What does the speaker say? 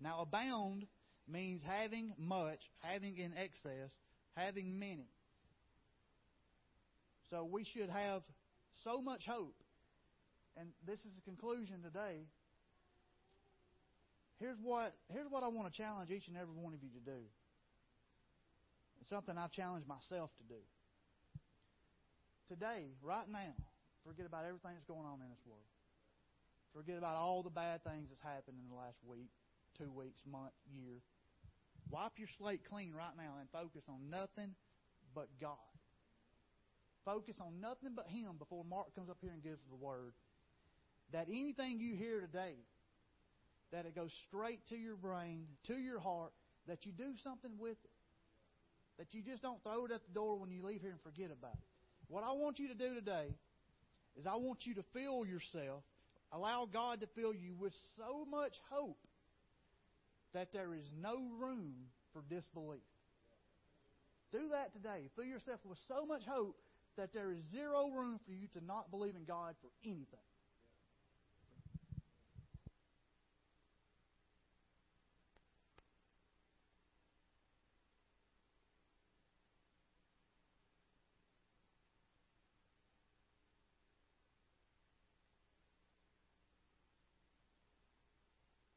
Now, abound means having much, having in excess, having many. So we should have so much hope. And this is the conclusion today. Here's what, here's what I want to challenge each and every one of you to do. It's something I've challenged myself to do. Today, right now, forget about everything that's going on in this world. Forget about all the bad things that's happened in the last week, two weeks, month, year. Wipe your slate clean right now and focus on nothing but God. Focus on nothing but Him before Mark comes up here and gives the word. That anything you hear today, that it goes straight to your brain, to your heart, that you do something with it. That you just don't throw it at the door when you leave here and forget about it. What I want you to do today is I want you to fill yourself, allow God to fill you with so much hope that there is no room for disbelief. Do that today. Fill yourself with so much hope that there is zero room for you to not believe in God for anything.